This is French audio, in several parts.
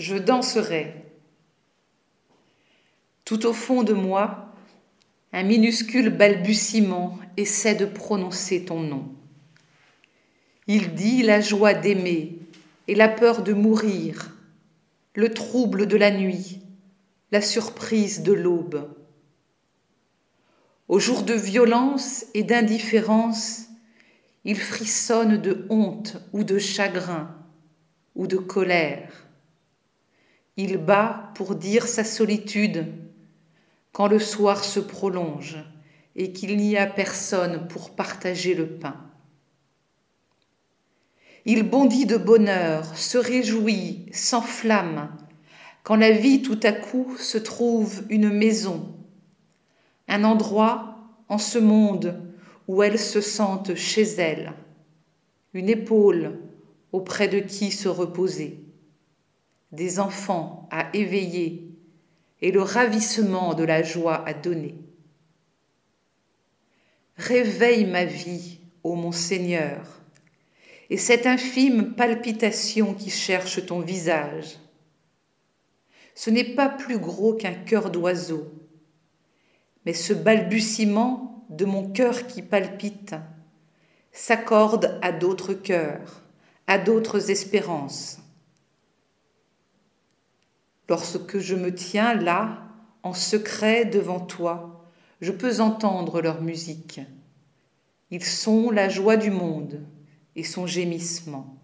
je danserai. Tout au fond de moi, un minuscule balbutiement essaie de prononcer ton nom. Il dit la joie d'aimer et la peur de mourir, le trouble de la nuit, la surprise de l'aube. Au jour de violence et d'indifférence, il frissonne de honte ou de chagrin ou de colère. Il bat pour dire sa solitude. Quand le soir se prolonge et qu'il n'y a personne pour partager le pain. Il bondit de bonheur, se réjouit, s'enflamme, quand la vie tout à coup se trouve une maison, un endroit en ce monde où elle se sente chez elle, une épaule auprès de qui se reposer, des enfants à éveiller et le ravissement de la joie à donner. Réveille ma vie, ô mon Seigneur, et cette infime palpitation qui cherche ton visage. Ce n'est pas plus gros qu'un cœur d'oiseau, mais ce balbutiement de mon cœur qui palpite s'accorde à d'autres cœurs, à d'autres espérances. Lorsque je me tiens là, en secret devant toi, je peux entendre leur musique. Ils sont la joie du monde et son gémissement.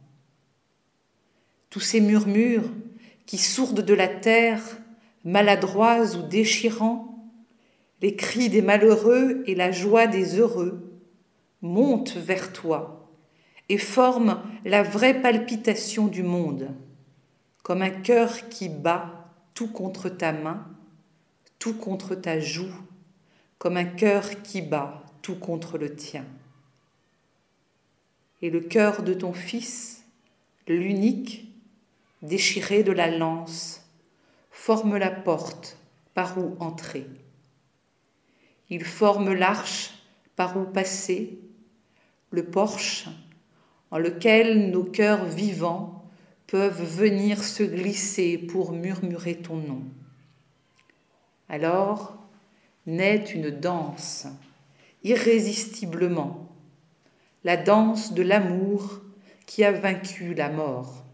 Tous ces murmures qui sourdent de la terre, maladroits ou déchirants, les cris des malheureux et la joie des heureux, montent vers toi et forment la vraie palpitation du monde, comme un cœur qui bat tout contre ta main, tout contre ta joue, comme un cœur qui bat tout contre le tien. Et le cœur de ton Fils, l'unique, déchiré de la lance, forme la porte par où entrer. Il forme l'arche par où passer, le porche en lequel nos cœurs vivants peuvent venir se glisser pour murmurer ton nom. Alors naît une danse, irrésistiblement, la danse de l'amour qui a vaincu la mort.